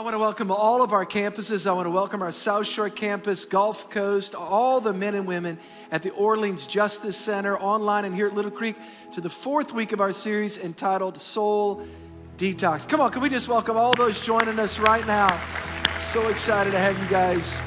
I want to welcome all of our campuses. I want to welcome our South Shore campus, Gulf Coast, all the men and women at the Orleans Justice Center, online and here at Little Creek, to the fourth week of our series entitled Soul Detox. Come on, can we just welcome all those joining us right now? So excited to have you guys.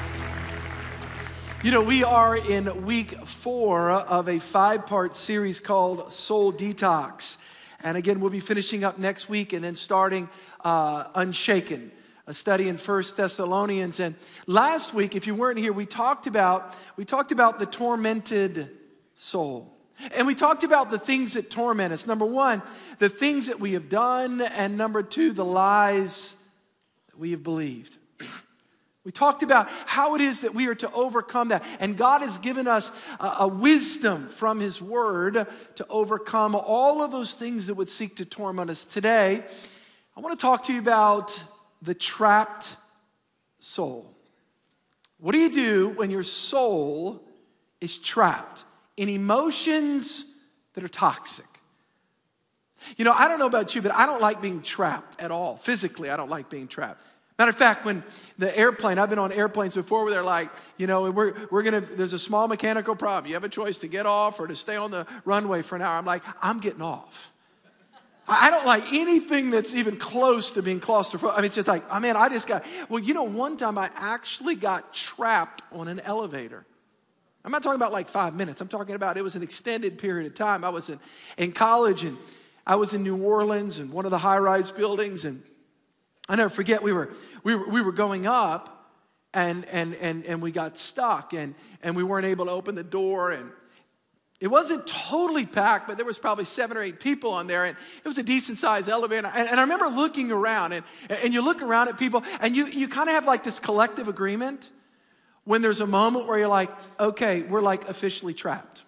You know, we are in week four of a five part series called Soul Detox. And again, we'll be finishing up next week and then starting uh, Unshaken a study in First Thessalonians. And last week, if you weren't here, we talked about we talked about the tormented soul. And we talked about the things that torment us. Number one, the things that we have done, and number two, the lies that we have believed. We talked about how it is that we are to overcome that. And God has given us a, a, wisdom from His Word to overcome all of those things that would seek to torment us. Today, I want to talk to you about the trapped soul. What do you do when your soul is trapped in emotions that are toxic? You know, I don't know about you, but I don't like being trapped at all. Physically, I don't like being trapped. Matter of fact, when the airplane, I've been on airplanes before where they're like, you know, we're, we're gonna, there's a small mechanical problem. You have a choice to get off or to stay on the runway for an hour. I'm like, I'm getting off. I don't like anything that's even close to being claustrophobic. I mean, it's just like, oh, I mean, I just got, well, you know, one time I actually got trapped on an elevator. I'm not talking about like five minutes. I'm talking about it was an extended period of time. I was in, in college and I was in New Orleans and one of the high rise buildings. And I never forget, we were, we were, we were going up and, and, and, and we got stuck and, and we weren't able to open the door. And it wasn't totally packed, but there was probably seven or eight people on there, and it was a decent sized elevator. And, and, I remember looking around, and, and you look around at people, and you, you kind of have like this collective agreement when there's a moment where you're like, okay, we're like officially trapped.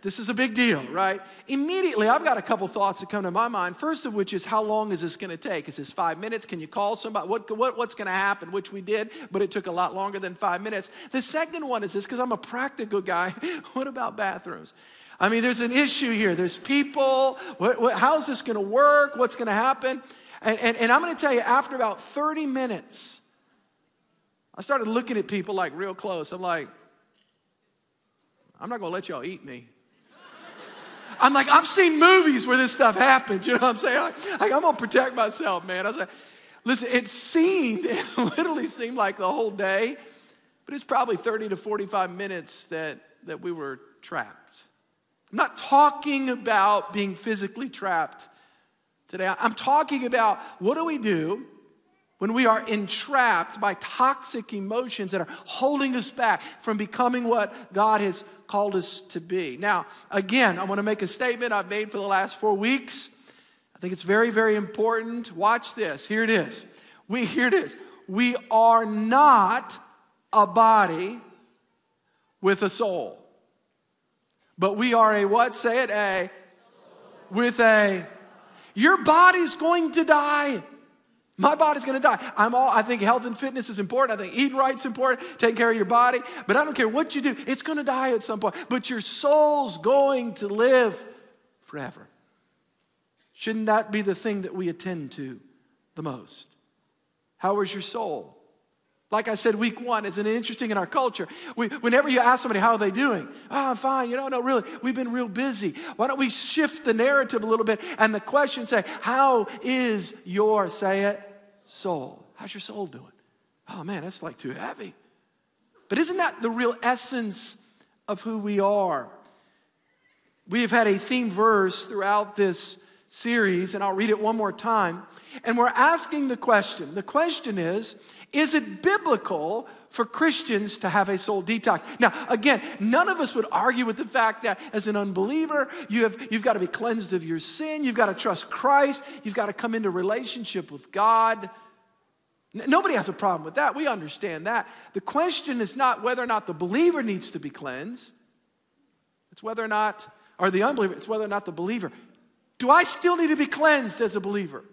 This is a big deal, right? Immediately, I've got a couple thoughts that come to my mind. First of which is, how long is this going to take? Is this five minutes? Can you call somebody? What, what, what's going to happen? Which we did, but it took a lot longer than five minutes. The second one is this, because I'm a practical guy. what about bathrooms? I mean, there's an issue here. There's people. What, what, how's this going to work? What's going to happen? And, and, and I'm going to tell you, after about 30 minutes, I started looking at people like real close. I'm like, I'm not going to let y'all eat me. I'm like, I've seen movies where this stuff happens. You know what I'm saying? Like, I'm gonna protect myself, man. I was like, listen, it seemed, it literally seemed like the whole day, but it's probably 30 to 45 minutes that, that we were trapped. I'm not talking about being physically trapped today. I'm talking about what do we do when we are entrapped by toxic emotions that are holding us back from becoming what God has called us to be. Now, again, I want to make a statement I've made for the last four weeks. I think it's very, very important. Watch this. Here it is. We here it is. We are not a body with a soul. But we are a what? Say it, a with a your body's going to die. My body's gonna die. I'm all, I think health and fitness is important. I think eating right's important, taking care of your body. But I don't care what you do, it's gonna die at some point. But your soul's going to live forever. Shouldn't that be the thing that we attend to the most? How is your soul? Like I said, week one, is an interesting in our culture? We, whenever you ask somebody, how are they doing? Oh, I'm fine. You know, no, really, we've been real busy. Why don't we shift the narrative a little bit and the question say, how is your, say it, soul. How's your soul doing? Oh man, that's like too heavy. But isn't that the real essence of who we are? We have had a theme verse throughout this series, and I'll read it one more time. And we're asking the question the question is, is it biblical for Christians to have a soul detox. Now, again, none of us would argue with the fact that as an unbeliever, you have, you've got to be cleansed of your sin, you've got to trust Christ, you've got to come into relationship with God. Nobody has a problem with that. We understand that. The question is not whether or not the believer needs to be cleansed, it's whether or not, or the unbeliever, it's whether or not the believer. Do I still need to be cleansed as a believer?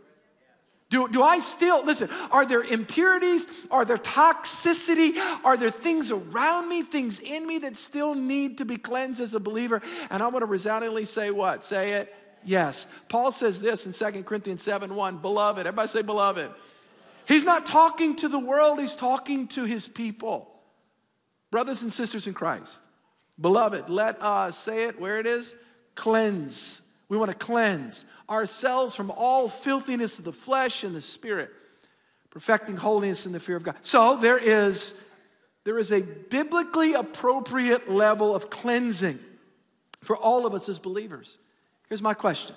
Do, do I still, listen, are there impurities? Are there toxicity? Are there things around me, things in me that still need to be cleansed as a believer? And I'm going to resoundingly say what? Say it. Yes. Paul says this in 2 Corinthians 7 1 Beloved, everybody say, Beloved. He's not talking to the world, he's talking to his people. Brothers and sisters in Christ, beloved, let us say it where it is cleanse. We want to cleanse ourselves from all filthiness of the flesh and the spirit, perfecting holiness in the fear of God. So there is, there is a biblically appropriate level of cleansing for all of us as believers. Here's my question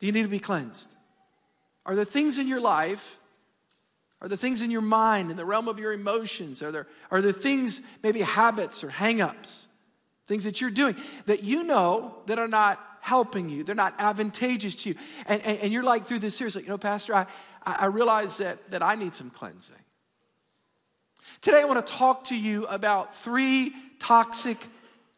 Do you need to be cleansed? Are there things in your life? Are there things in your mind, in the realm of your emotions? Are there, are there things, maybe habits or hangups, things that you're doing that you know that are not helping you, they're not advantageous to you? And, and, and you're like through this series, like, you know, Pastor, I, I realize that, that I need some cleansing. Today, I want to talk to you about three toxic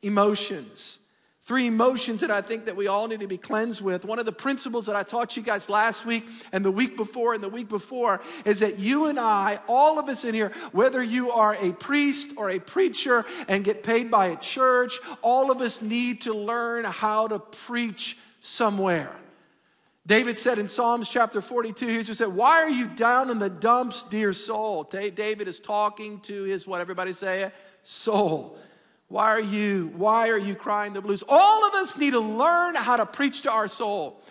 emotions three emotions that I think that we all need to be cleansed with. One of the principles that I taught you guys last week and the week before and the week before is that you and I, all of us in here, whether you are a priest or a preacher and get paid by a church, all of us need to learn how to preach somewhere. David said in Psalms chapter 42, he said, Why are you down in the dumps, dear soul? David is talking to his, what everybody say? Soul. Why are you, why are you crying the blues? All of us need to learn how to preach to our soul.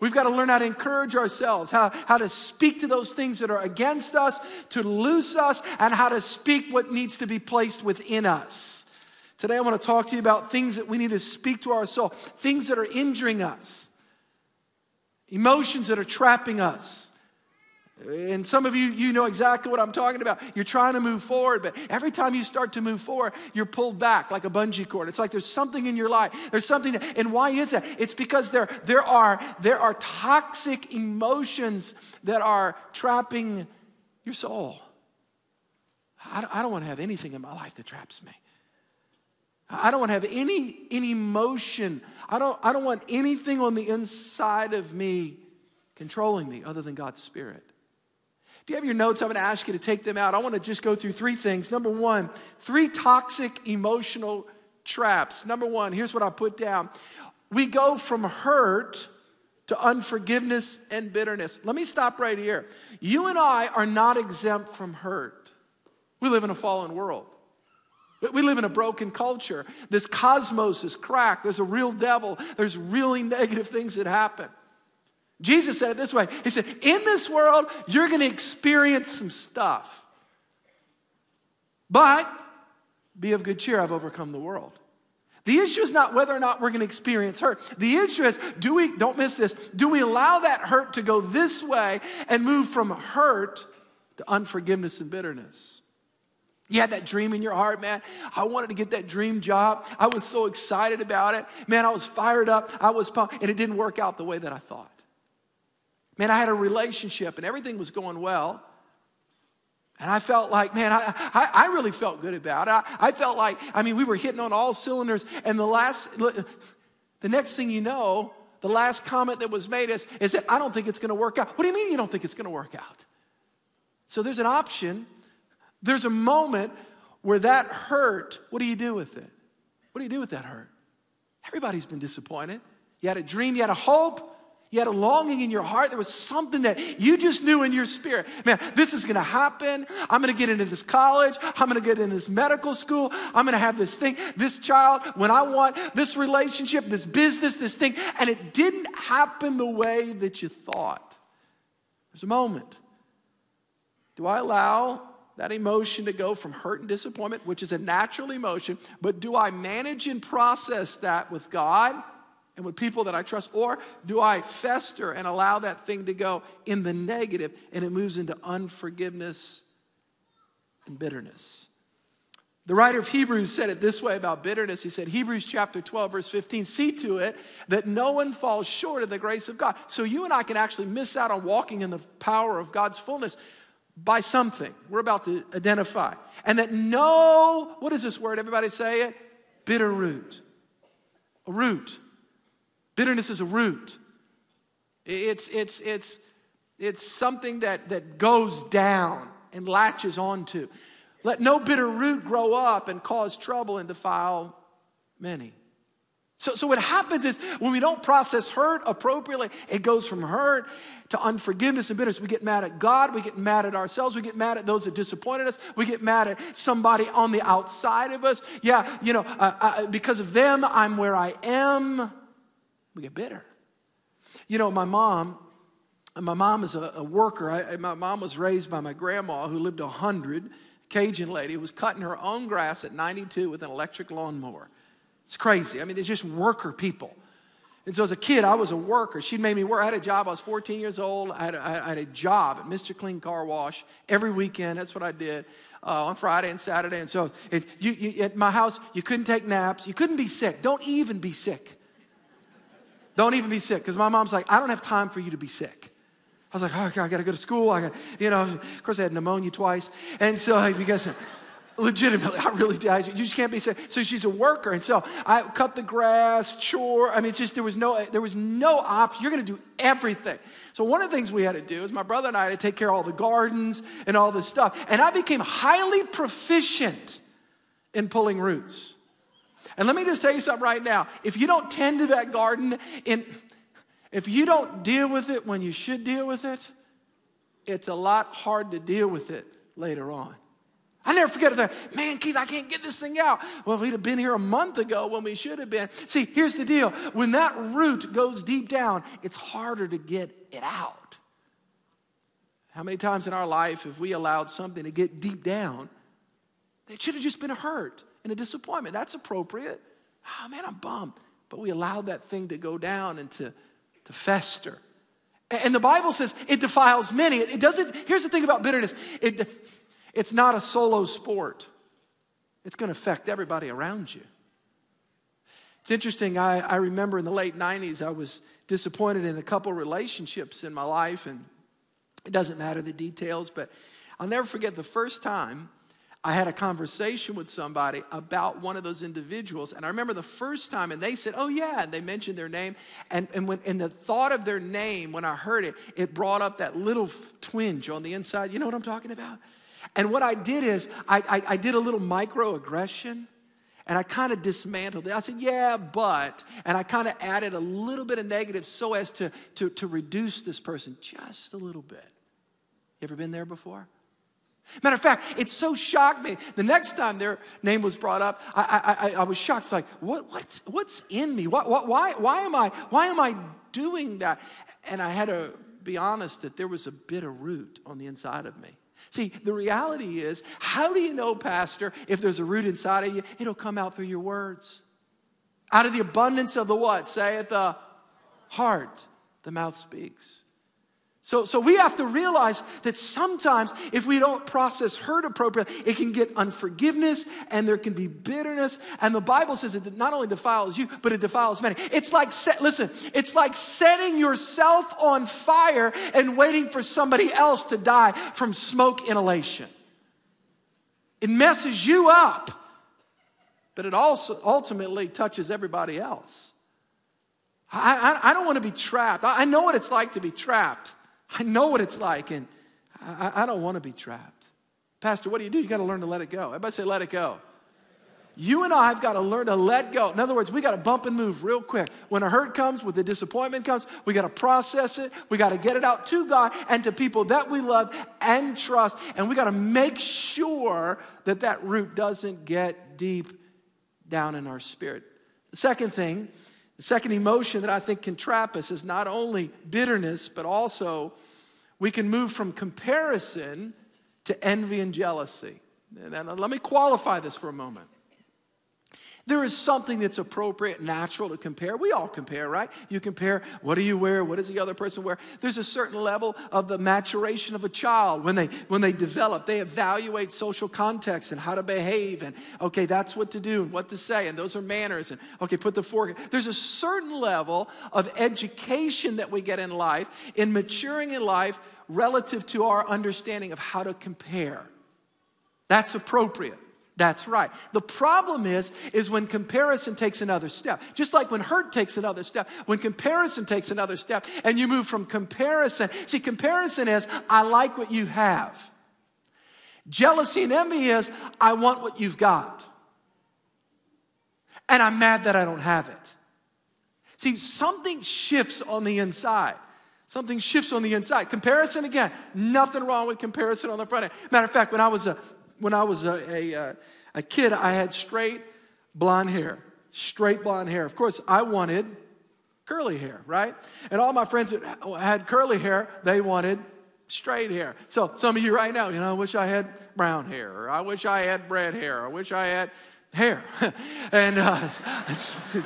We've got to learn how to encourage ourselves, how, how to speak to those things that are against us, to loose us, and how to speak what needs to be placed within us. Today, I want to talk to you about things that we need to speak to our soul, things that are injuring us, emotions that are trapping us, and some of you, you know exactly what I'm talking about. You're trying to move forward, but every time you start to move forward, you're pulled back like a bungee cord. It's like there's something in your life. There's something, that, and why is that? It's because there, there, are, there are toxic emotions that are trapping your soul. I, I don't want to have anything in my life that traps me. I don't want to have any, any emotion. I don't, I don't want anything on the inside of me controlling me other than God's Spirit. If you have your notes, I'm going to ask you to take them out. I want to just go through three things. Number one, three toxic emotional traps. Number one, here's what I put down we go from hurt to unforgiveness and bitterness. Let me stop right here. You and I are not exempt from hurt. We live in a fallen world. We live in a broken culture. This cosmos is cracked. There's a real devil. There's really negative things that happen. Jesus said it this way He said, In this world, you're going to experience some stuff. But be of good cheer, I've overcome the world. The issue is not whether or not we're going to experience hurt. The issue is, do we, don't miss this, do we allow that hurt to go this way and move from hurt to unforgiveness and bitterness? You had that dream in your heart, man. I wanted to get that dream job. I was so excited about it. Man, I was fired up. I was pumped, and it didn't work out the way that I thought. Man, I had a relationship and everything was going well. And I felt like, man, I, I, I really felt good about it. I, I, felt like, I mean, we were hitting on all cylinders. And the last, the next thing you know, the last comment that was made is, is that I don't think it's going to work out. What do you mean you don't think it's going to work out? So there's an option. There's a moment where that hurt, what do you do with it? What do you do with that hurt? Everybody's been disappointed. You had a dream, you had a hope, you had a longing in your heart. There was something that you just knew in your spirit. Man, this is going to happen. I'm going to get into this college. I'm going to get in this medical school. I'm going to have this thing, this child, when I want this relationship, this business, this thing. And it didn't happen the way that you thought. There's a moment. Do I allow that emotion to go from hurt and disappointment, which is a natural emotion, but do I manage and process that with God? And with people that I trust? Or do I fester and allow that thing to go in the negative and it moves into unforgiveness and bitterness? The writer of Hebrews said it this way about bitterness. He said, Hebrews chapter 12, verse 15, see to it that no one falls short of the grace of God. So you and I can actually miss out on walking in the power of God's fullness by something we're about to identify. And that no, what is this word? Everybody say it? Bitter root. A root Bitterness is a root. It's, it's, it's, it's something that, that goes down and latches onto. Let no bitter root grow up and cause trouble and defile many. So, so what happens is when we don't process hurt appropriately, it goes from hurt to unforgiveness and bitterness. We get mad at God, we get mad at ourselves, we get mad at those that disappointed us, we get mad at somebody on the outside of us. Yeah, you know, uh, uh, because of them, I'm where I am. We get bitter. You know, my mom, my mom is a, a worker. I, my mom was raised by my grandma who lived 100, Cajun lady, who was cutting her own grass at 92 with an electric lawnmower. It's crazy. I mean, there's just worker people. And so as a kid, I was a worker. She made me work. I had a job. I was 14 years old. I had had a job at Mr. Clean Car Wash every weekend. That's what I did uh, on Friday and Saturday. And so it, you, you, at my house, you couldn't take naps. You couldn't be sick. Don't even be sick. Don't even be sick. Because my mom's like, I don't have time for you to be sick. I was like, oh, God, I got to go to school. I got, you know, of course I had pneumonia twice. And so, like, because legitimately, I really did. You just can't be sick. So she's a worker. And so I cut the grass, chore. I mean, just there was no, there was no option. You're going to do everything. So one of the things we had to do is my brother and I had to take care of all the gardens and all this stuff. And I became highly proficient in pulling roots. And let me just say something right now. If you don't tend to that garden, in, if you don't deal with it when you should deal with it, it's a lot hard to deal with it later on. I never forget that. Man, Keith, I can't get this thing out. Well, we'd have been here a month ago when we should have been. See, here's the deal when that root goes deep down, it's harder to get it out. How many times in our life have we allowed something to get deep down? It should have just been a hurt and a disappointment. That's appropriate. Oh man, I'm bummed. But we allowed that thing to go down and to, to fester. And the Bible says it defiles many. It doesn't, here's the thing about bitterness. It, it's not a solo sport, it's going to affect everybody around you. It's interesting, I, I remember in the late 90s, I was disappointed in a couple relationships in my life, and it doesn't matter the details, but I'll never forget the first time I had a conversation with somebody about one of those individuals. And I remember the first time, and they said, Oh, yeah. And they mentioned their name. And, and, when, and the thought of their name, when I heard it, it brought up that little twinge on the inside. You know what I'm talking about? And what I did is, I, I, I did a little microaggression and I kind of dismantled it. I said, yeah, but, and I kind of added a little bit of negative so as to, to, to reduce this person just a little bit. You ever been there before? Matter of fact, it so shocked me. The next time their name was brought up, I, I, I, I was shocked. It's like, what, what's, what's in me? What, what, why, why, am I, why am I doing that? And I had to be honest that there was a bit of root on the inside of me. See, the reality is, how do you know, Pastor, if there's a root inside of you? It'll come out through your words. Out of the abundance of the what? Say it, the heart, the mouth speaks. So, so we have to realize that sometimes if we don't process hurt appropriately, it can get unforgiveness and there can be bitterness. And the Bible says it not only defiles you, but it defiles many. It's like, set, listen, it's like setting yourself on fire and waiting for somebody else to die from smoke inhalation. It messes you up, but it also ultimately touches everybody else. I, I, I don't want to be trapped. I, I know what it's like to be trapped. I know what it's like, and I, I don't want to be trapped. Pastor, what do you do? You got to learn to let it go. Everybody say, let it go. You and I have got to learn to let go. In other words, we got to bump and move real quick. When a hurt comes, when the disappointment comes, we got to process it. We got to get it out to God and to people that we love and trust. And we got to make sure that that root doesn't get deep down in our spirit. The second thing the second emotion that I think can trap us is not only bitterness, but also we can move from comparison to envy and jealousy. And let me qualify this for a moment. There is something that's appropriate, natural to compare. We all compare, right? You compare what do you wear, what does the other person wear. There's a certain level of the maturation of a child when they when they develop. They evaluate social context and how to behave, and okay, that's what to do and what to say, and those are manners. And okay, put the fork. There's a certain level of education that we get in life, in maturing in life, relative to our understanding of how to compare. That's appropriate. That's right. The problem is, is when comparison takes another step. Just like when hurt takes another step, when comparison takes another step, and you move from comparison. See, comparison is, I like what you have. Jealousy and envy is, I want what you've got. And I'm mad that I don't have it. See, something shifts on the inside. Something shifts on the inside. Comparison again, nothing wrong with comparison on the front end. Matter of fact, when I was a when I was a, a, uh, a kid, I had straight blonde hair, straight blonde hair. Of course, I wanted curly hair, right? And all my friends that had curly hair, they wanted straight hair. So some of you right now, you know, I wish I had brown hair, or I wish I had red hair, or I wish I had hair. and uh,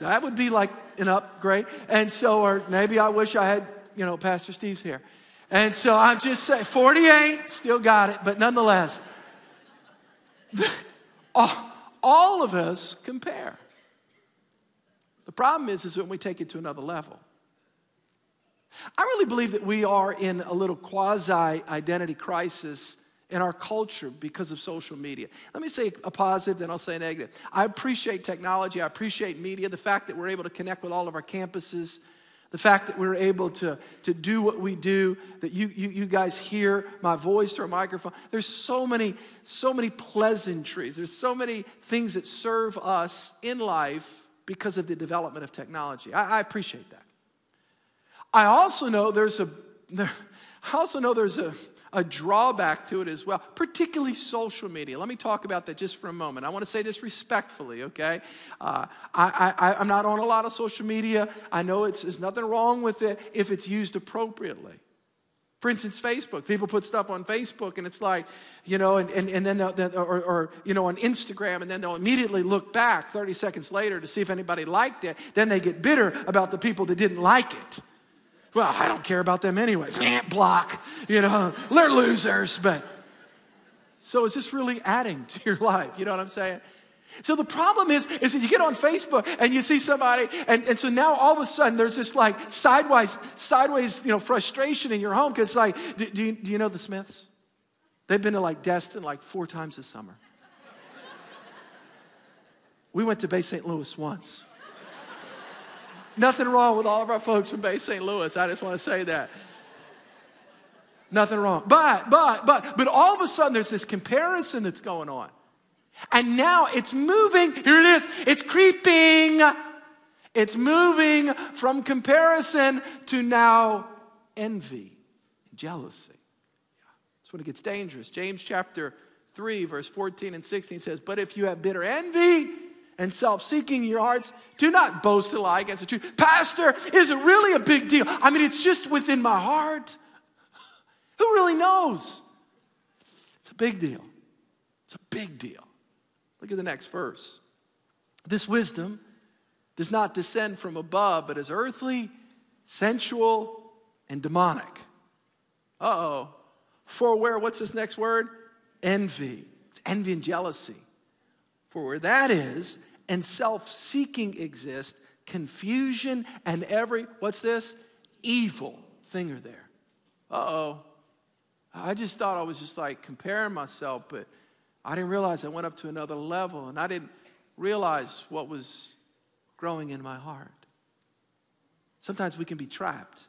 that would be like an upgrade. And so, or maybe I wish I had, you know, Pastor Steve's hair. And so I'm just saying, 48, still got it, but nonetheless, all of us compare. The problem is, is when we take it to another level. I really believe that we are in a little quasi identity crisis in our culture because of social media. Let me say a positive, then I'll say a negative. I appreciate technology, I appreciate media, the fact that we're able to connect with all of our campuses, the fact that we're able to, to do what we do, that you, you, you guys hear my voice through a microphone. There's so many, so many pleasantries. There's so many things that serve us in life because of the development of technology. I, I appreciate that. I also know there's a, there, I also know there's a, a drawback to it as well, particularly social media. Let me talk about that just for a moment. I want to say this respectfully, okay? Uh, I, I'm not on a lot of social media. I know it's, there's nothing wrong with it if it's used appropriately. For instance, Facebook. People put stuff on Facebook and it's like, you know, and, and, and then, they'll, or, or, you know, on Instagram, and then they'll immediately look back 30 seconds later to see if anybody liked it. Then they get bitter about the people that didn't like it. Well, I don't care about them anyway. Block, you know, they're losers. But so is this really adding to your life? You know what I'm saying? So the problem is, is that you get on Facebook and you see somebody, and, and so now all of a sudden there's this like sideways, sideways, you know, frustration in your home because it's like, do, do, you, do you know the Smiths? They've been to like Destin like four times this summer. we went to Bay St. Louis once. Nothing wrong with all of our folks from Bay St. Louis. I just want to say that. Nothing wrong. But, but, but, but all of a sudden there's this comparison that's going on. And now it's moving. Here it is. It's creeping. It's moving from comparison to now envy and jealousy. That's when it gets dangerous. James chapter 3, verse 14 and 16 says, But if you have bitter envy, and self seeking in your hearts, do not boast and lie against the truth. Pastor, is it really a big deal? I mean, it's just within my heart. Who really knows? It's a big deal. It's a big deal. Look at the next verse. This wisdom does not descend from above, but is earthly, sensual, and demonic. Uh oh. For where, what's this next word? Envy. It's envy and jealousy. For where that is, and self seeking exist, confusion and every, what's this? Evil thing are there. Uh oh. I just thought I was just like comparing myself, but I didn't realize I went up to another level and I didn't realize what was growing in my heart. Sometimes we can be trapped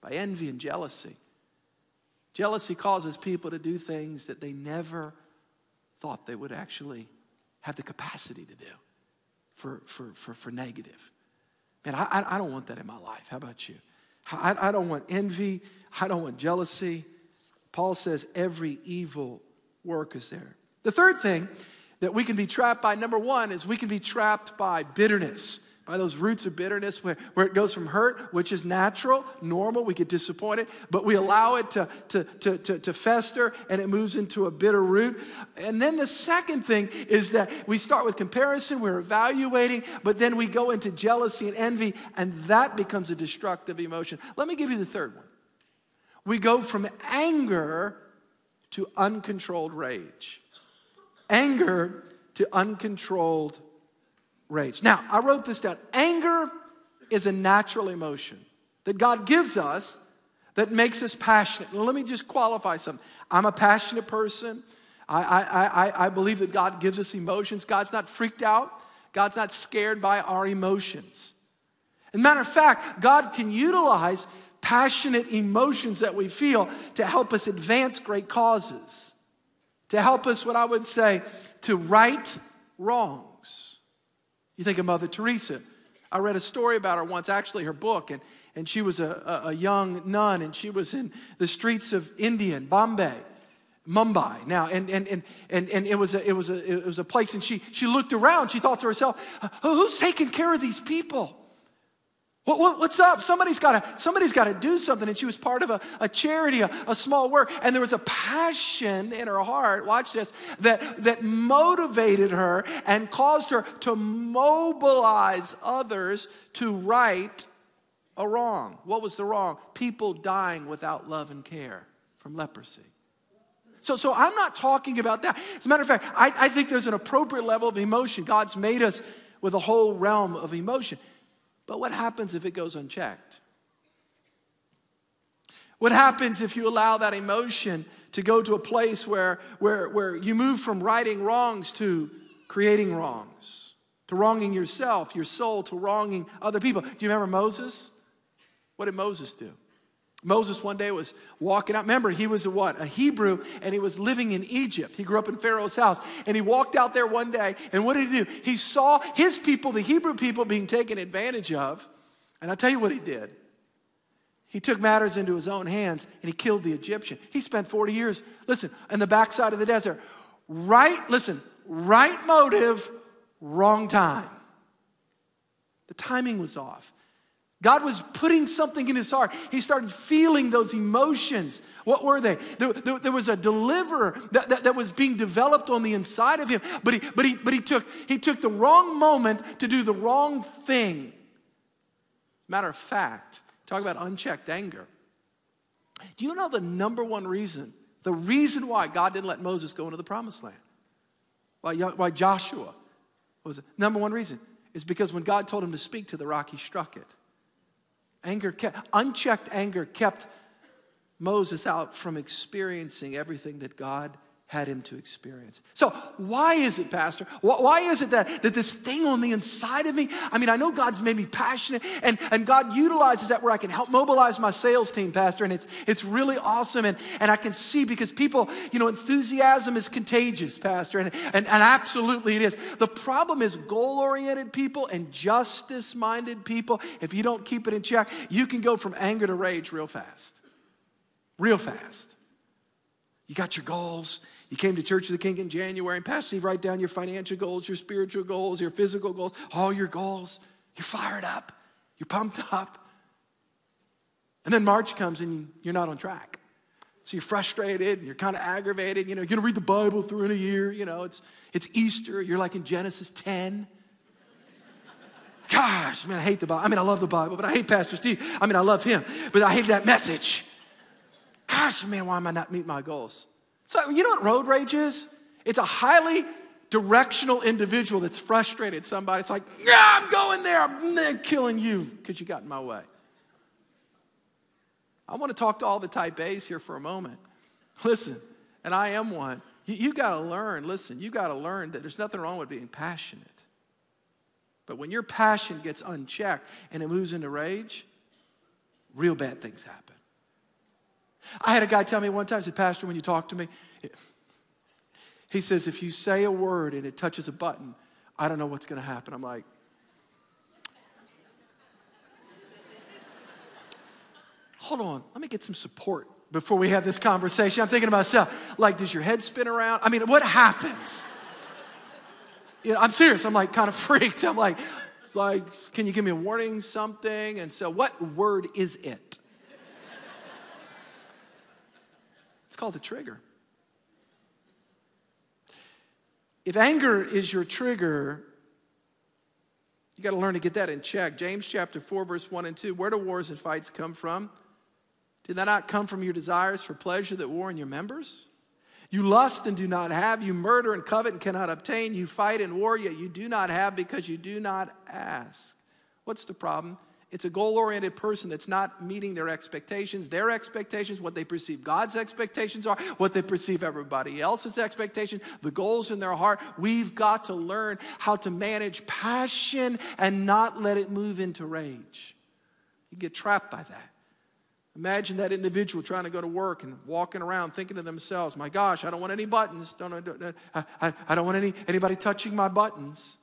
by envy and jealousy. Jealousy causes people to do things that they never thought they would actually have the capacity to do for, for, for, for negative. Man, I, I don't want that in my life. How about you? I, I don't want envy. I don't want jealousy. Paul says every evil work is there. The third thing that we can be trapped by, number one, is we can be trapped by bitterness by those roots of bitterness where, where it goes from hurt, which is natural, normal, we get disappointed, but we allow it to, to, to, to, to fester and it moves into a bitter root. And then the second thing is that we start with comparison, we're evaluating, but then we go into jealousy and envy, and that becomes a destructive emotion. Let me give you the third one. We go from anger to uncontrolled rage. Anger to uncontrolled rage. Now, I wrote this down. Anger is a natural emotion that God gives us that makes us passionate. Now, let me just qualify something. I'm a passionate person. I, I, I, I believe that God gives us emotions. God's not freaked out, God's not scared by our emotions. As a matter of fact, God can utilize passionate emotions that we feel to help us advance great causes, to help us, what I would say, to right wrongs. You think of Mother Teresa. I read a story about her once, actually, her book, and, and she was a, a, a young nun, and she was in the streets of India, in Bombay. Mumbai now, and, and, and, and, and it, was a, it, was a, it was a place, and she, she looked around. She thought to herself, Who's taking care of these people? What, what, what's up? Somebody's got somebody's to do something. And she was part of a, a charity, a, a, small work, and there was a passion in her heart. Watch this that that motivated her and caused her to mobilize others to right a wrong. What was the wrong? People dying without love and care from leprosy. So, so I'm not talking about that. As a matter of fact, I, I think there's an appropriate level of emotion. God's made us with a whole realm of emotion. But what happens if it goes unchecked? What happens if you allow that emotion to go to a place where, where, where you move from righting wrongs to creating wrongs, to wronging yourself, your soul, to wronging other people? Do you remember Moses? What did Moses do? Moses one day was walking out. Remember, he was a what? A Hebrew, and he was living in Egypt. He grew up in Pharaoh's house. And he walked out there one day, and what did he do? He saw his people, the Hebrew people, being taken advantage of. And I'll tell you what he did. He took matters into his own hands and he killed the Egyptian. He spent 40 years, listen, in the backside of the desert. Right, listen, right motive, wrong time. The timing was off. God was putting something in his heart. He started feeling those emotions. What were they? There, there, there was a deliverer that, that, that, was being developed on the inside of him, but, he, but, he, but he, took, he took the wrong moment to do the wrong thing. Matter of fact, talk about unchecked anger. Do you know the number one reason, the reason why God didn't let Moses go into the promised land? Why, why Joshua was it? Number one reason is because when God told him to speak to the rock, he struck it. Anger kept, unchecked anger kept Moses out from experiencing everything that God had him to experience. So, why is it, Pastor? Why is it that, that this thing on the inside of me? I mean, I know God's made me passionate, and, and God utilizes that where I can help mobilize my sales team, Pastor, and it's, it's really awesome. And, and I can see because people, you know, enthusiasm is contagious, Pastor, and, and, and absolutely it is. The problem is goal oriented people and justice minded people, if you don't keep it in check, you can go from anger to rage real fast. Real fast. You got your goals, you came to Church of the King in January, and Pastor Steve, write down your financial goals, your spiritual goals, your physical goals, all your goals. You're fired up, you're pumped up. And then March comes and you're not on track. So you're frustrated, and you're kind of aggravated. You know, you're gonna read the Bible through in a year. You know, it's, it's Easter, you're like in Genesis 10. Gosh, man, I hate the Bible. I mean, I love the Bible, but I hate Pastor Steve. I mean, I love him, but I hate that message. Gosh, man, why am I not meeting my goals? So, you know what road rage is? It's a highly directional individual that's frustrated somebody. It's like, yeah, I'm going there. I'm killing you because you got in my way. I want to talk to all the type A's here for a moment. Listen, and I am one. You, you got to learn, listen, you got to learn that there's nothing wrong with being passionate. But when your passion gets unchecked and it moves into rage, real bad things happen. I had a guy tell me one time, he said, Pastor, when you talk to me, he says, if you say a word and it touches a button, I don't know what's going to happen. I'm like, hold on, let me get some support before we have this conversation. I'm thinking to myself, like, does your head spin around? I mean, what happens? you know, I'm serious. I'm like kind of freaked. I'm like, like, can you give me a warning, something? And so, what word is it? It's called a trigger. If anger is your trigger, you got to learn to get that in check. James chapter 4, verse 1 and 2. Where do wars and fights come from? Did that not come from your desires for pleasure that war in your members? You lust and do not have. You murder and covet and cannot obtain. You fight and war, yet you do not have because you do not ask. What's the problem? It's a goal oriented person that's not meeting their expectations, their expectations, what they perceive God's expectations are, what they perceive everybody else's expectations, the goals in their heart. We've got to learn how to manage passion and not let it move into rage. You get trapped by that. Imagine that individual trying to go to work and walking around thinking to themselves, my gosh, I don't want any buttons. Don't, I, I, I don't want any, anybody touching my buttons.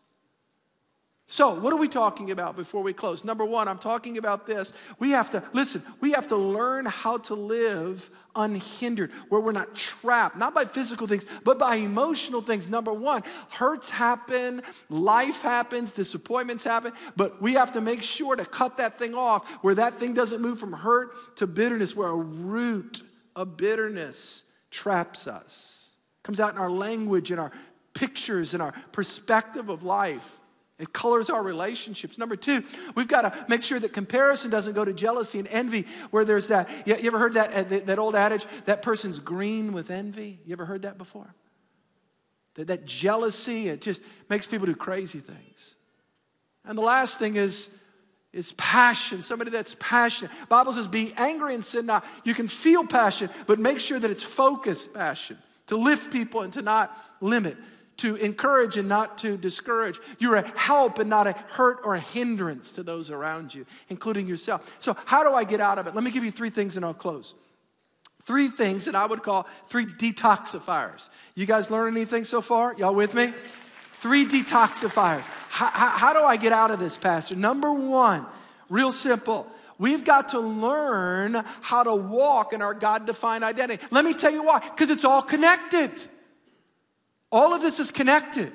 So, what are we talking about before we close? Number one, I'm talking about this. We have to, listen, we have to learn how to live unhindered, where we're not trapped, not by physical things, but by emotional things. Number one, hurts happen, life happens, disappointments happen, but we have to make sure to cut that thing off where that thing doesn't move from hurt to bitterness, where a root of bitterness traps us. Comes out in our language, in our pictures, in our perspective of life. It colors our relationships. Number two, we've got to make sure that comparison doesn't go to jealousy and envy, where there's that. You ever heard that, uh, that old adage, that person's green with envy? You ever heard that before? That, that jealousy, it just makes people do crazy things. And the last thing is, is passion, somebody that's passionate. Bible says, be angry and sin not. You can feel passion, but make sure that it's focused passion to lift people and to not limit to encourage and not to discourage. You're a help and not a hurt or a hindrance to those around you, including yourself. So, how do I get out of it? Let me give you three things and I'll close. Three things that I would call three detoxifiers. You guys learn anything so far? Y'all with me? Three detoxifiers. How, how, how do I get out of this, Pastor? Number one, real simple. We've got to learn how to walk in our God defined identity. Let me tell you why, because it's all connected. All of this is connected.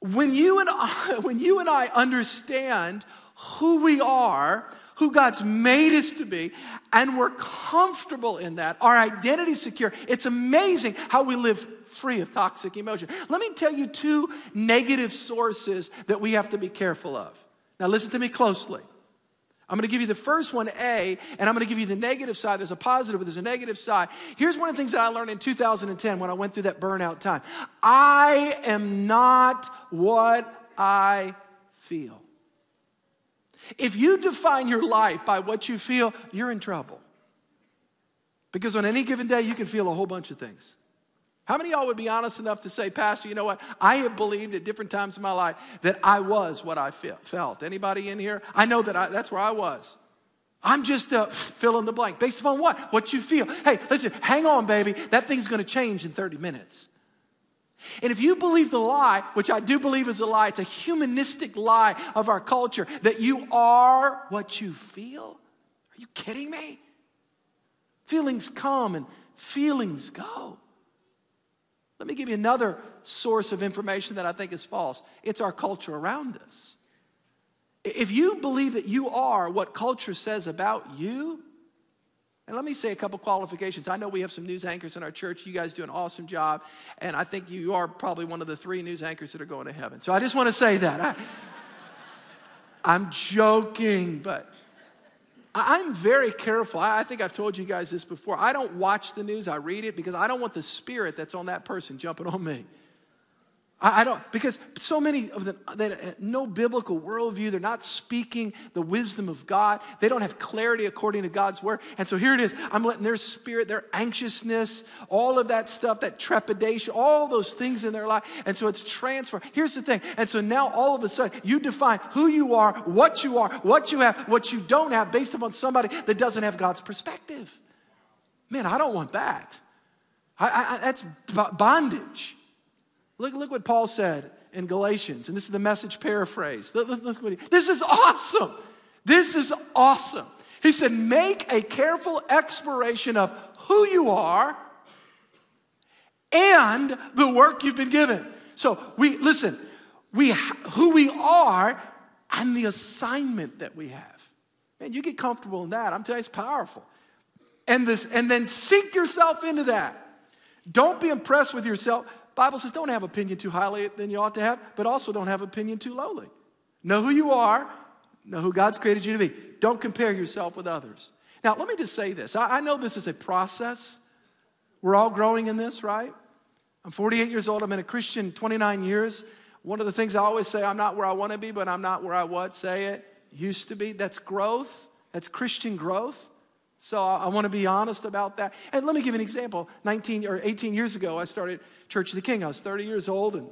When you and I, when you and I understand who we are, who God's made us to be, and we're comfortable in that, our identity secure, it's amazing how we live free of toxic emotion. Let me tell you two negative sources that we have to be careful of. Now, listen to me closely. I'm going to give you the first one, A, and I'm going to give you the negative side. There's a positive, but there's a negative side. Here's one of the things that I learned in 2010 when I went through that burnout time I am not what I feel. If you define your life by what you feel, you're in trouble. Because on any given day, you can feel a whole bunch of things. How many of y'all would be honest enough to say, Pastor, you know what? I have believed at different times in my life that I was what I felt. Anybody in here? I know that I, that's where I was. I'm just uh, fill in the blank. Based upon what? What you feel. Hey, listen, hang on, baby. That thing's going to change in 30 minutes. And if you believe the lie, which I do believe is a lie, it's a humanistic lie of our culture that you are what you feel. Are you kidding me? Feelings come and feelings go. Let me give you another source of information that I think is false it's our culture around us. If you believe that you are what culture says about you, and let me say a couple qualifications. I know we have some news anchors in our church. You guys do an awesome job. And I think you are probably one of the three news anchors that are going to heaven. So I just want to say that. I, I'm joking, but I'm very careful. I think I've told you guys this before. I don't watch the news, I read it because I don't want the spirit that's on that person jumping on me. I, I don't, because so many of them, they no biblical worldview. They're not speaking the wisdom of God. They don't have clarity according to God's word. And so here it is. I'm letting their spirit, their anxiousness, all of that stuff, that trepidation, all those things in their life. And so it's transfer. Here's the thing. And so now all of a sudden, you define who you are, what you are, what you have, what you don't have based upon somebody that doesn't have God's perspective. Man, I don't want that. I, I, that's bondage. Look, look what Paul said in Galatians, and this is the message paraphrase. Look, look, this is awesome. This is awesome. He said, Make a careful exploration of who you are and the work you've been given. So we listen, we who we are and the assignment that we have. Man, you get comfortable in that. I'm telling you, it's powerful. And this, and then sink yourself into that. Don't be impressed with yourself. Bible says don't have opinion too highly than you ought to have, but also don't have opinion too lowly. Know who you are, know who God's created you to be. Don't compare yourself with others. Now, let me just say this. I, I know this is a process. We're all growing in this, right? I'm 48 years old. I've been a Christian 29 years. One of the things I always say, I'm not where I want to be, but I'm not where I was. Say it. Used to be. That's growth. That's Christian growth. So I want to be honest about that. And let me give an example. 19 or 18 years ago, I started Church of the King. I was 30 years old and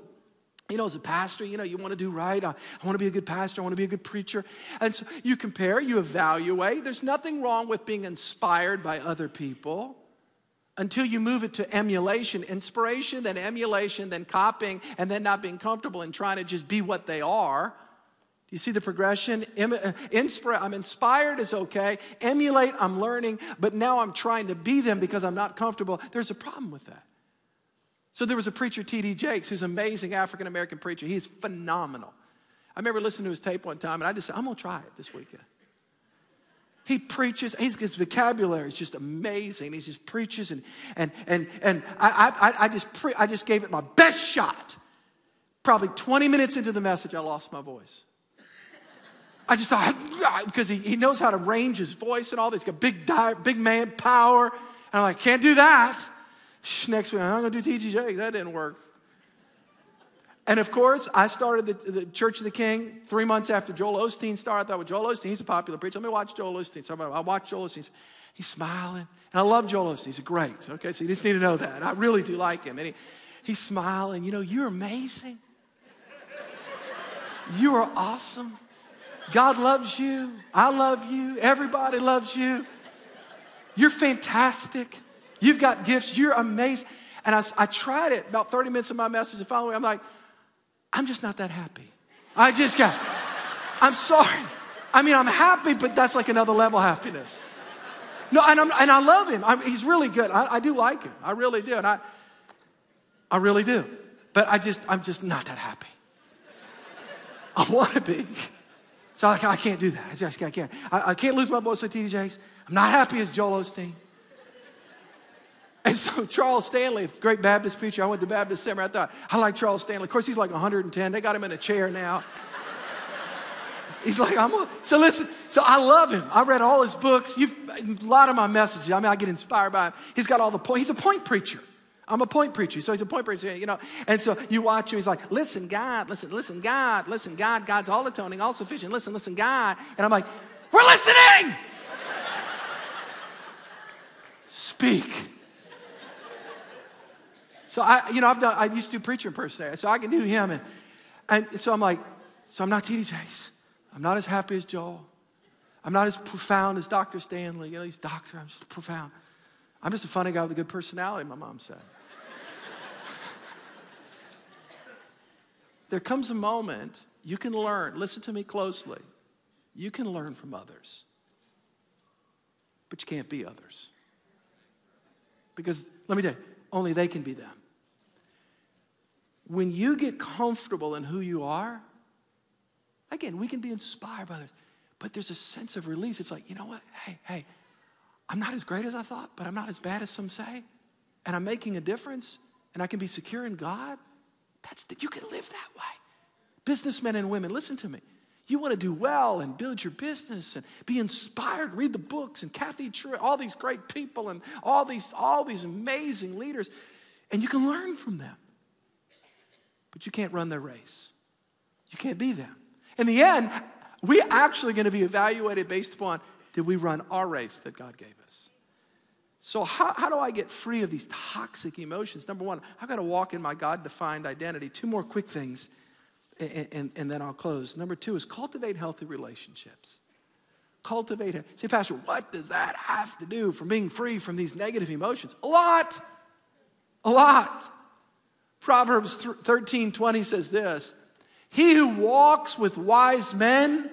you know, as a pastor, you know, you want to do right. I, I want to be a good pastor. I want to be a good preacher. And so you compare, you evaluate. There's nothing wrong with being inspired by other people. until you move it to emulation, inspiration, then emulation, then copying, and then not being comfortable and trying to just be what they are. You see the progression? Uh, inspire, I'm inspired is okay. Emulate, I'm learning, but now I'm trying to be them because I'm not comfortable. There's a problem with that. So there was a preacher, T.D. Jakes, who's an amazing African American preacher. He's phenomenal. I remember listening to his tape one time, and I just said, I'm gonna try it this weekend. He preaches, his, his vocabulary is just amazing. He just preaches, and, and, and, and I, I, I, just pre- I just gave it my best shot. Probably 20 minutes into the message, I lost my voice. I just thought, because he, he knows how to range his voice and all this. He's got big, big man power. And I'm like, can't do that. Next week, I'm going to do TGJ. That didn't work. And of course, I started the, the, Church of the King three months after Joel Osteen started. I thought, well, Joel Osteen, he's a popular preacher. Let me watch Joel Osteen. So I watched Joel Osteen. He's smiling. And I love Joel Osteen. He's great. Okay, so you just need to know that. I really do like him. And he, he's smiling. You know, you're amazing. You are awesome. God loves you. I love you. Everybody loves you. You're fantastic. You've got gifts. You're amazing. And I, I tried it about 30 minutes of my message. And finally, I'm like, I'm just not that happy. I just got, I'm sorry. I mean, I'm happy, but that's like another level happiness. No, and, I'm, and I love him. I'm, he's really good. I, I, do like him. I really do. And I, I really do. But I just, I'm just not that happy. I want to be. So I, I can't do that. I just I can't. I, I can't lose my voice like T.D. Jakes. I'm not happy as Joel Osteen. And so Charles Stanley, great Baptist preacher, I went to Baptist Seminary. I thought, I like Charles Stanley. Of course, he's like 110. They got him in a chair now. He's like, I'm a, so listen, so I love him. I read all his books. You've, a lot of my messages, I mean, I get inspired by him. He's got all the point, he's a point preacher. I'm a point preacher, so he's a point preacher, you know. And so you watch him, he's like, listen, God, listen, listen, God, listen, God, God's all atoning, all sufficient, listen, listen, God. And I'm like, we're listening! Speak. So I, you know, I've done, I used to do preacher impersonator, so I can do him. And, and so I'm like, so I'm not T.D. I'm not as happy as Joel. I'm not as profound as Dr. Stanley. You know, he's doctor, I'm just profound. I'm just a funny guy with a good personality, my mom said. There comes a moment you can learn, listen to me closely. You can learn from others, but you can't be others. Because let me tell you, only they can be them when you get comfortable in who you are, again, we can be inspired by others, but there's a sense of release. It's like, you know what? Hey, hey, I'm not as great as I thought, but I'm not as bad as some say, and I'm making a difference, and I can be secure in God. That's the, you can live that way. Businessmen and women, listen to me. You want to do well and build your business and be inspired, read the books and Kathy Truitt, all these great people and all these, all these amazing leaders, and you can learn from them but you can't run their race. You can't be them. In the end, we're actually going to be evaluated based upon did we run our race that God gave us? So, how, how do I get free of these toxic emotions? Number one, I've got to walk in my God defined identity. Two more quick things, and, and, and, then I'll close. Number two is cultivate healthy relationships. Cultivate. Say, Pastor, what does that have to do from being free from these negative emotions? A lot. A lot. Proverbs 13 20 says this He who walks with wise men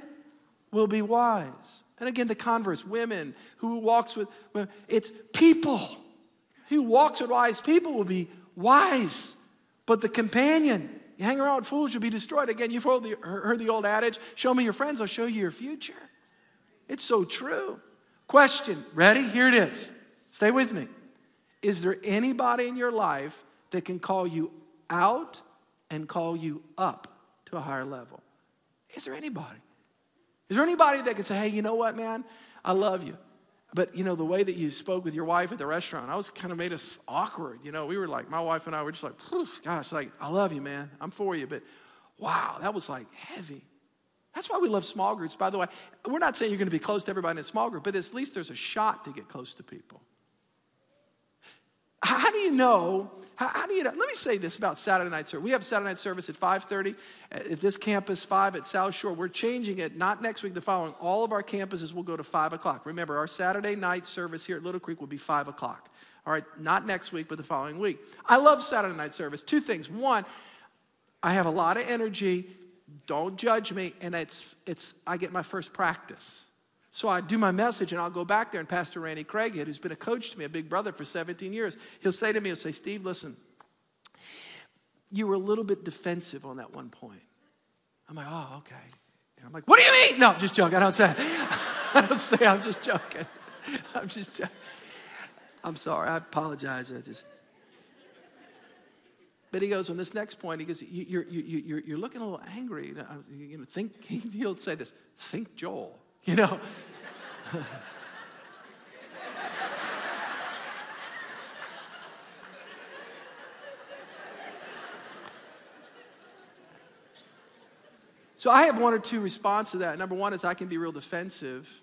will be wise. And again, the converse, women who walks with, it's people. Who walks with wise people will be wise. But the companion, you hang around with fools, you'll be destroyed. Again, you've heard the, heard the old adage show me your friends, I'll show you your future. It's so true. Question, ready? Here it is. Stay with me. Is there anybody in your life that can call you out and call you up to a higher level? Is there anybody? Is there anybody that can say, hey, you know what, man? I love you. But you know, the way that you spoke with your wife at the restaurant, I was kind of made us awkward. You know, we were like, my wife and I were just like, gosh, like, I love you, man. I'm for you. But wow, that was like heavy. That's why we love small groups, by the way. We're not saying you're going to be close to everybody in a small group, but at least there's a shot to get close to people. How do you know? How, how, do you know? Let me say this about Saturday night service. We have Saturday night service at 5:30 uh, at this campus, 5 at South Shore. We're changing it, not next week, the following. All of our campuses will go to 5 o'clock. Remember, our Saturday night service here at Little Creek will be 5 o'clock. All right, not next week, but the following week. I love Saturday night service. Two things. One, I have a lot of energy. Don't judge me. And it's, it's I get my first practice. So I do my message and I'll go back there and Pastor Randy Craighead, who's been a coach to me, a big brother for 17 years, he'll say to me, he'll say, Steve, listen, you were a little bit defensive on that one point. I'm like, oh, okay. And I'm like, what do you mean? No, I'm just joking. I don't say I don't say I'm just joking. I'm just joking. I'm sorry. I apologize. I just. But he goes on this next point. He goes, "You're you, you, you're, you're looking a little angry. You know, think he'll say this. Think Joel. You know." So I have one or two responses to that. Number one is I can be real defensive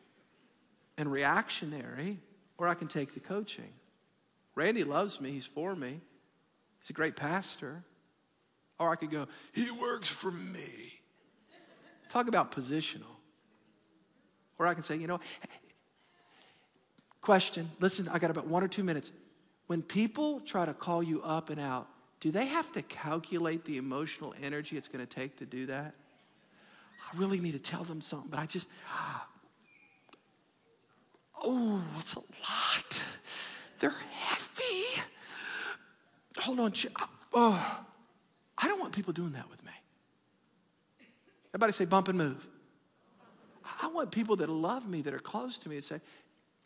and reactionary, or I can take the coaching. Randy loves me, he's for me, he's a great pastor. Or I could go, he works for me. Talk about positional. Or I can say, you know, question, listen, I got about one or two minutes. When people try to call you up and out, do they have to calculate the emotional energy it's going to take to do that? I really need to tell them something, but I just, oh, it's a lot. They're heavy. Hold on. Uh, oh, I don't want people doing that with me. Everybody say bump and move. I want people that love me, that are close to me, to say,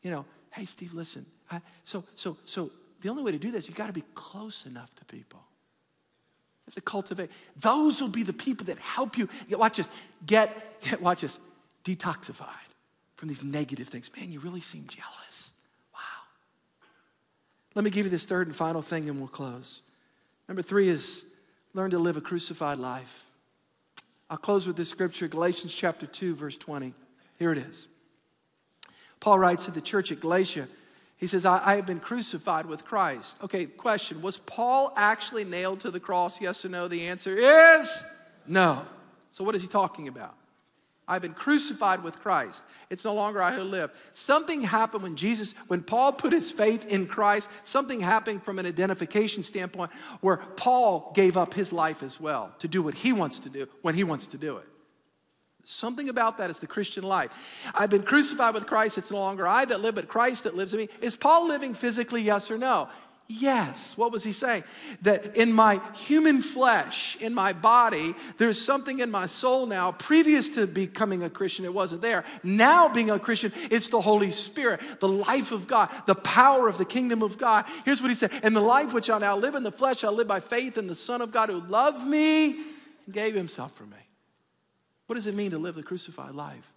you know, hey, Steve, listen. I, so, so, so the only way to do this, you got to be close enough to people have to cultivate. Those will be the people that help you. Watch this. Get, get watch this, detoxified from these negative things. Man, you really seem jealous. Wow. Let me give you this third and final thing and we'll close. Number three is learn to live a crucified life. I'll close with this scripture, Galatians chapter 2, verse 20. Here it is. Paul writes to the church at Galatia, he says, I, I, have been crucified with Christ. Okay, question Was Paul actually nailed to the cross? Yes or no? The answer is no. So, what is he talking about? I've been crucified with Christ. It's no longer I who live. Something happened when Jesus, when Paul put his faith in Christ, something happened from an identification standpoint where Paul gave up his life as well to do what he wants to do when he wants to do it. Something about that is the Christian life. I've been crucified with Christ. It's no longer I that live, but Christ that lives in me. Is Paul living physically, yes or no? Yes. What was he saying? That in my human flesh, in my body, there's something in my soul now. Previous to becoming a Christian, it wasn't there. Now, being a Christian, it's the Holy Spirit, the life of God, the power of the kingdom of God. Here's what he said In the life which I now live in the flesh, I live by faith in the Son of God who loved me and gave himself for me. What does it mean to live the crucified life?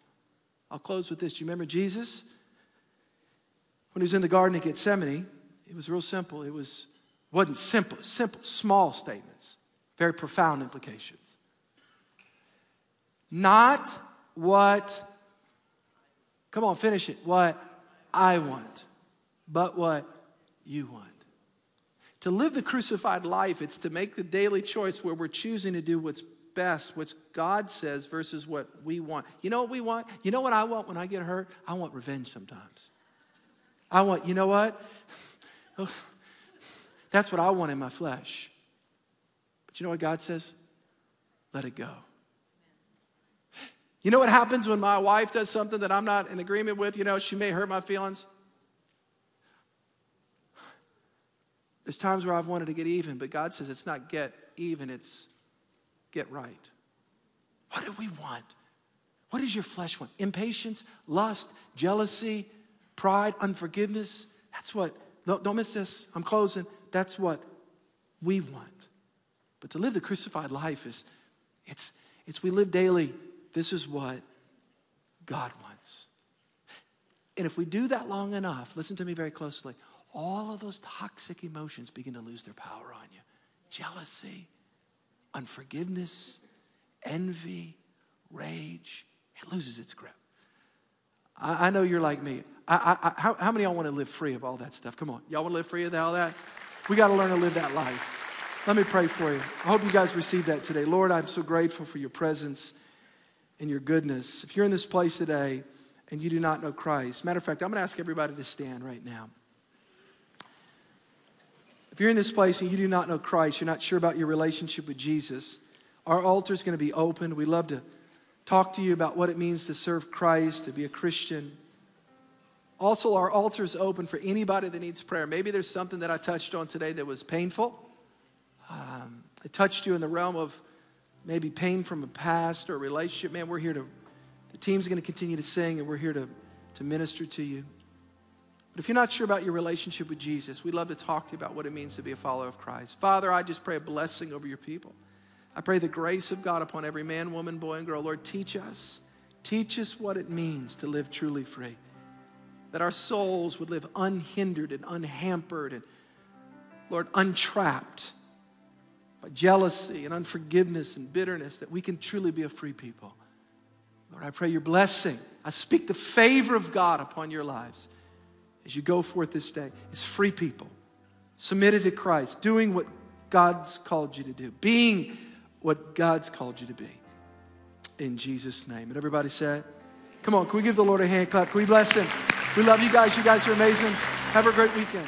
I'll close with this. Do you remember Jesus? When he was in the Garden of Gethsemane, it was real simple. It was wasn't simple, simple, small statements, very profound implications. Not what, come on, finish it, what I want, but what you want. To live the crucified life, it's to make the daily choice where we're choosing to do what's best what God says versus what we want. You know what we want? You know what I want when I get hurt? I want revenge sometimes. I want, you know what? That's what I want in my flesh. But you know what God says? Let it go. You know what happens when my wife does something that I'm not in agreement with? You know, she may hurt my feelings. There's times where I've wanted to get even, but God says it's not get even, it's get right. What do we want? What does your flesh want? Impatience, lust, jealousy, pride, unforgiveness. That's what, don't miss this. I'm closing. That's what we want. But to live the crucified life is, it's, it's we live daily. This is what God wants. And if we do that long enough, listen to me very closely, all of those toxic emotions begin to lose their power on you. Jealousy, unforgiveness, envy, rage, it loses its grip. I, I know you're like me. I, I, how, how many of y'all want to live free of all that stuff? Come on. Y'all want to live free of all that? We got to learn to live that life. Let me pray for you. I hope you guys received that today. Lord, I'm so grateful for your presence and your goodness. If you're in this place today and you do not know Christ, matter of fact, I'm going to ask everybody to stand right now. If you're in this place and you do not know Christ, you're not sure about your relationship with Jesus, our altar is going to be open. We'd love to talk to you about what it means to serve Christ, to be a Christian. Also, our altar is open for anybody that needs prayer. Maybe there's something that I touched on today that was painful. Um, it touched you in the realm of maybe pain from a past or a relationship. Man, we're here to, the team's going to continue to sing and we're here to, to minister to you. But if you're not sure about your relationship with Jesus, we'd love to talk to you about what it means to be a follower of Christ. Father, I just pray a blessing over your people. I pray the grace of God upon every man, woman, boy, and girl. Lord, teach us. Teach us what it means to live truly free. That our souls would live unhindered and unhampered and, Lord, untrapped by jealousy and unforgiveness and bitterness, that we can truly be a free people. Lord, I pray your blessing. I speak the favor of God upon your lives as you go forth this day as free people, submitted to Christ, doing what God's called you to do, being what God's called you to be. In Jesus' name. And everybody said, Come on, can we give the Lord a hand clap? Can we bless him? We love you guys. You guys are amazing. Have a great weekend.